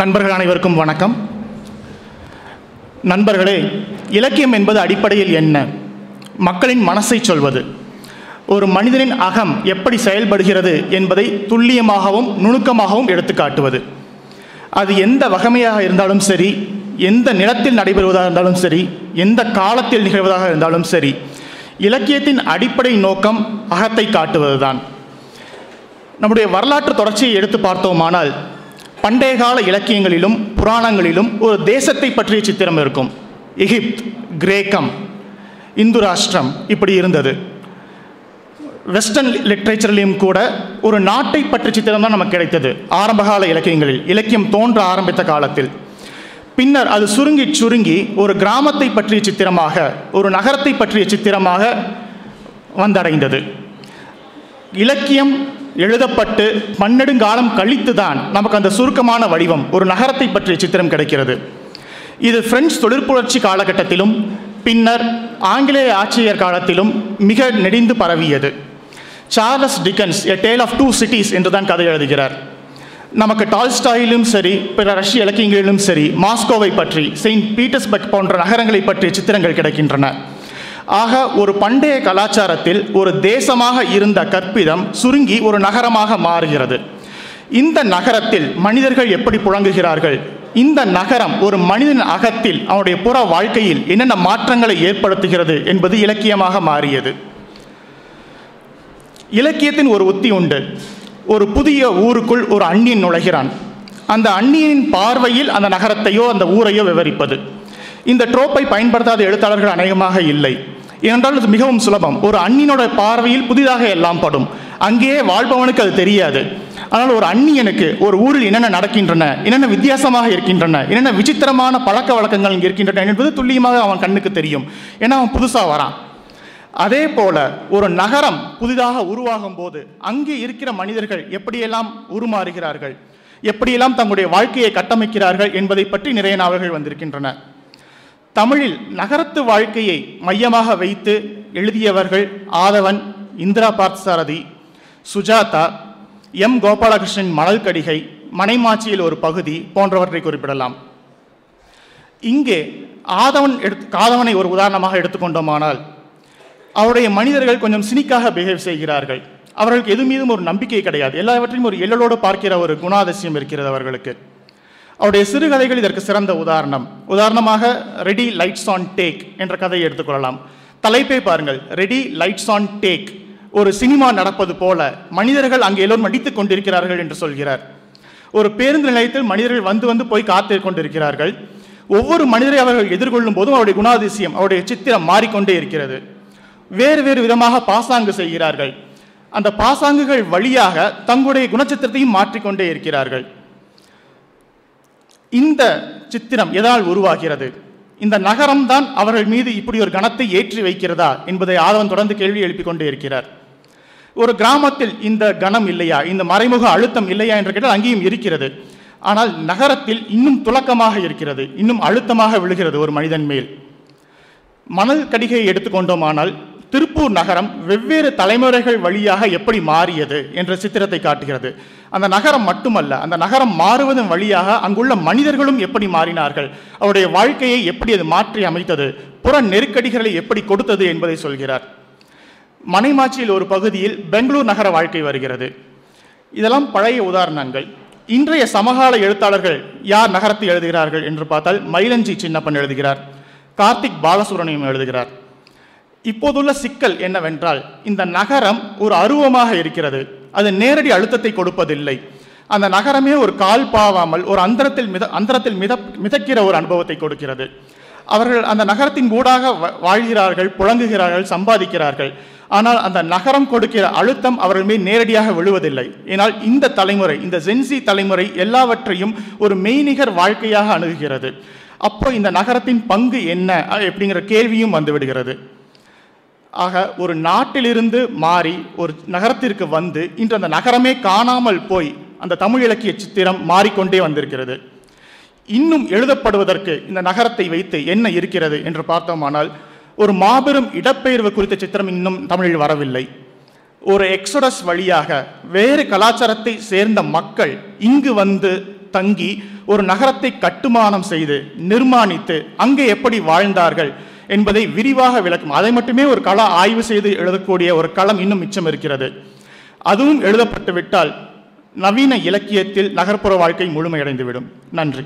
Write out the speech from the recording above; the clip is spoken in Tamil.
நண்பர்கள் அனைவருக்கும் வணக்கம். நண்பர்களே இலக்கியம் என்பது அடிப்படையில் என்ன? மக்களின் மனசை சொல்வது. ஒரு மனிதனின் அகம் எப்படி செயல்படுகிறது என்பதை துல்லியமாகவும் நுணுக்கமாகவும் எடுத்து காட்டுவது. அது எந்த வகமையாக இருந்தாலும் சரி எந்த நிலத்தில் நடைபெறுவதாக இருந்தாலும் சரி எந்த காலத்தில் நிகழ்வதாக இருந்தாலும் சரி இலக்கியத்தின் அடிப்படை நோக்கம் அகத்தை காட்டுவதுதான். நம்முடைய வரலாற்று தொடர்ச்சியை எடுத்து பார்த்தோமானால் பண்டைய கால இலக்கியங்களிலும் புராணங்களிலும் ஒரு தேசத்தை பற்றிய சித்திரம் இருக்கும். எகிப்த் கிரேக்கம் இந்து ராஷ்டிரம் இப்படி இருந்தது. வெஸ்டர்ன் லிட்ரேச்சர்லையும் கூட ஒரு நாட்டை பற்றிய சித்திரம் தான் நமக்கு கிடைத்தது. ஆரம்பகால இலக்கியங்களில் இலக்கியம் தோன்ற ஆரம்பித்த காலத்தில். பின்னர் அது சுருங்கி சுருங்கி ஒரு கிராமத்தை பற்றிய சித்திரமாக ஒரு நகரத்தை பற்றிய சித்திரமாக வந்தடைந்தது. இலக்கியம் எழுதப்பட்டு பன்னெடுங்காலம் கழித்து தான் நமக்கு அந்த சுருக்கமான வடிவம் ஒரு நகரத்தை பற்றிய சித்திரம் கிடைக்கிறது. இது பிரெஞ்சு தொழிற்புரட்சி காலகட்டத்திலும் பின்னர் ஆங்கிலேய ஆட்சியர் காலத்திலும் மிக நெடிந்து பரவியது. Charles Dickens a tale of two cities என்று தான் கதை எழுதுகிறார். நமக்கு டால்ஸ்டாயிலும் சரி பிற ரஷ்ய இலக்கியங்களிலும் சரி மாஸ்கோவை பற்றி செயின்ட் பீட்டர்ஸ்பர்க் போன்ற நகரங்களை பற்றிய சித்திரங்கள் கிடைக்கின்றன. ஆக ஒரு பண்டைய கலாச்சாரத்தில் ஒரு தேசமாக இருந்த கற்பிதம் சுருங்கி ஒரு நகரமாக மாறுகிறது. இந்த நகரத்தில் மனிதர்கள் எப்படி புழங்குகிறார்கள்? இந்த நகரம் ஒரு மனிதன் அகத்தில் அவனுடைய புற வாழ்க்கையில் என்னென்ன மாற்றங்களை ஏற்படுத்துகிறது என்பது இலக்கியமாக மாறியது. இலக்கியத்தின் ஒரு உத்தி உண்டு. ஒரு புதிய ஊருக்குள் ஒரு அந்நியன் நுழைகிறான். அந்த அந்நியனின் பார்வையில் அந்த நகரத்தையோ அந்த ஊரையோ விவரிப்பது. இந்த ட்ரோப்பை பயன்படுத்தாத எழுத்தாளர்கள் அநேகமாக இல்லை. ஏனென்றால் இது மிகவும் சுலபம். ஒரு அண்ணினோட பார்வையில் புதிதாக எல்லாம் படும். அங்கேயே வாழ்பவனுக்கு அது தெரியாது. ஆனால் ஒரு அந்நியனுக்கு ஒரு ஊரில் என்னென்ன நடக்கின்றன என்னென்ன வித்தியாசமாக இருக்கின்றன என்னென்ன விசித்திரமான பழக்க வழக்கங்கள் இருக்கின்றன என்பது துல்லியமாக அவன் கண்ணுக்கு தெரியும். ஏன்னா அவன் புதுசாக வரான். அதே போல ஒரு நகரம் புதிதாக உருவாகும் போது அங்கே இருக்கிற மனிதர்கள் எப்படியெல்லாம் உருமாறுகிறார்கள் எப்படியெல்லாம் தங்களுடைய வாழ்க்கையை கட்டமைக்கிறார்கள் என்பதை பற்றி நிறைய நாவல்கள் வந்திருக்கின்றன. தமிழில் நகரத்து வாழ்க்கையை மையமாக வைத்து எழுதியவர்கள் ஆதவன் இந்திரா பார்த்தசாரதி சுஜாதா எம். கோபாலகிருஷ்ணன் மணல் கடிகை மனைமாச்சியில் ஒரு பகுதி போன்றவற்றை குறிப்பிடலாம். இங்கே ஆதவன் எடுத்து காதவனை ஒரு உதாரணமாக எடுத்துக்கொண்டோமானால் அவருடைய மனிதர்கள் கொஞ்சம் சினிக்காக பிஹேவ் செய்கிறார்கள். அவர்களுக்கு எது மீதும் ஒரு நம்பிக்கை கிடையாது. எல்லாவற்றையும் ஒரு எள்ளலோடு பார்க்கிற ஒரு குணாதிசயம் இருக்கிறது அவர்களுக்கு. அவருடைய சிறுகதைகள் இதற்கு சிறந்த உதாரணம். உதாரணமாக ரெடி லைட்ஸ் ஆன் டேக் என்ற கதையை எடுத்துக்கொள்ளலாம். தலைப்பை பாருங்கள். ரெடி லைட்ஸ் ஆன் டேக் ஒரு சினிமா நடப்பது போல மனிதர்கள் அங்கே எல்லோரும் நடித்துக் கொண்டிருக்கிறார்கள் என்று சொல்கிறார். ஒரு பேருந்து நிலையத்தில் மனிதர்கள் வந்து வந்து போய் காத்து கொண்டிருக்கிறார்கள். ஒவ்வொரு மனிதரை அவர்கள் எதிர்கொள்ளும் போதும் அவருடைய குணாதிசயம் அவருடைய சித்திரம் மாறிக்கொண்டே இருக்கிறது. வேறு வேறு விதமாக பாசாங்கு செய்கிறார்கள். அந்த பாசாங்குகள் வழியாக தங்களுடைய குணச்சித்திரத்தையும் மாற்றிக்கொண்டே இருக்கிறார்கள். இந்த சித்திரம் எதனால் உருவாகிறது? இந்த நகரம் தான் அவர்கள் மீது இப்படி ஒரு கணத்தை ஏற்றி வைக்கிறதா என்பதை ஆதவன் தொடர்ந்து கேள்வி எழுப்பிக் கொண்டே இருக்கிறார். ஒரு கிராமத்தில் இந்த கணம் இல்லையா? இந்த மறைமுக அழுத்தம் இல்லையா என்று கேட்டால் அங்கேயும் இருக்கிறது. ஆனால் நகரத்தில் இன்னும் துலக்கமாக இருக்கிறது. இன்னும் அழுத்தமாக விழுகிறது ஒரு மனிதன் மேல். மணல் கடிகையை எடுத்துக்கொண்டோமானால் திருப்பூர் நகரம் வெவ்வேறு தலைமுறைகள் வழியாக எப்படி மாறியது என்ற சித்திரத்தை காட்டுகிறது. அந்த நகரம் மட்டுமல்ல அந்த நகரம் மாறுவதன் வழியாக அங்குள்ள மனிதர்களும் எப்படி மாறினார்கள் அவருடைய வாழ்க்கையை எப்படி அது மாற்றி அமைத்தது புற நெருக்கடிகளை எப்படி கொடுத்தது என்பதை சொல்கிறார். மனைமாச்சியில் ஒரு பகுதியில் பெங்களூர் நகர வாழ்க்கை வருகிறது. இதெல்லாம் பழைய உதாரணங்கள். இன்றைய சமகால எழுத்தாளர்கள் யார் நகரத்தை எழுதுகிறார்கள் என்று பார்த்தால் மயிலஞ்சி சின்னப்பன் எழுதுகிறார். கார்த்திக் பாலசுப்ரமணியம் எழுதுகிறார். இப்போதுள்ள சிக்கல் என்னவென்றால் இந்த நகரம் ஒரு அருவமாக இருக்கிறது. அது நேரடி அழுத்தத்தை கொடுப்பதில்லை. அந்த நகரமே ஒரு கால் பாவாமல் ஒரு அந்தரத்தில் மித அந்தரத்தில் மித மிதக்கிற ஒரு அனுபவத்தை கொடுக்கிறது. அவர்கள் அந்த நகரத்தின் ஊடாக வாழ்கிறார்கள் புழங்குகிறார்கள் சம்பாதிக்கிறார்கள். ஆனால் அந்த நகரம் கொடுக்கிற அழுத்தம் அவர்கள் மீது நேரடியாக விழுவதில்லை. ஏனால் இந்த தலைமுறை இந்த ஜென்சி தலைமுறை எல்லாவற்றையும் ஒரு மெய்நிகர் வாழ்க்கையாக அணுகுகிறது. அப்போ இந்த நகரத்தின் பங்கு என்ன? அப்படிங்கிற கேள்வியும் வந்துவிடுகிறது ஆக ஒரு நாட்டிலிருந்து மாறி ஒரு நகரத்திற்கு வந்து இன்று அந்த நகரமே காணாமல் போய் அந்த தமிழ் இலக்கிய சித்திரம் மாறிக்கொண்டே வந்திருக்கிறது. இன்னும் எழுதப்படுவதற்கு இந்த நகரத்தை வைத்து என்ன இருக்கிறது என்று பார்த்தோமானால் ஒரு மாபெரும் இடப்பெயர்வு குறித்த சித்திரம் இன்னும் தமிழில் வரவில்லை. ஒரு எக்ஸோடஸ் வழியாக வேறு கலாச்சாரத்தை சேர்ந்த மக்கள் இங்கு வந்து தங்கி ஒரு நகரத்தை கட்டுமானம் செய்து நிர்மாணித்து அங்கே எப்படி வாழ்ந்தார்கள் என்பதை விரிவாக விளக்கும். அதை மட்டுமே ஒரு கள ஆய்வு செய்து எழுதக்கூடிய ஒரு களம் இன்னும் மிச்சம் இருக்கிறது. அதுவும் எழுதப்பட்டுவிட்டால் நவீன இலக்கியத்தில் நகர்ப்புற வாழ்க்கை முழுமையடைந்துவிடும். நன்றி.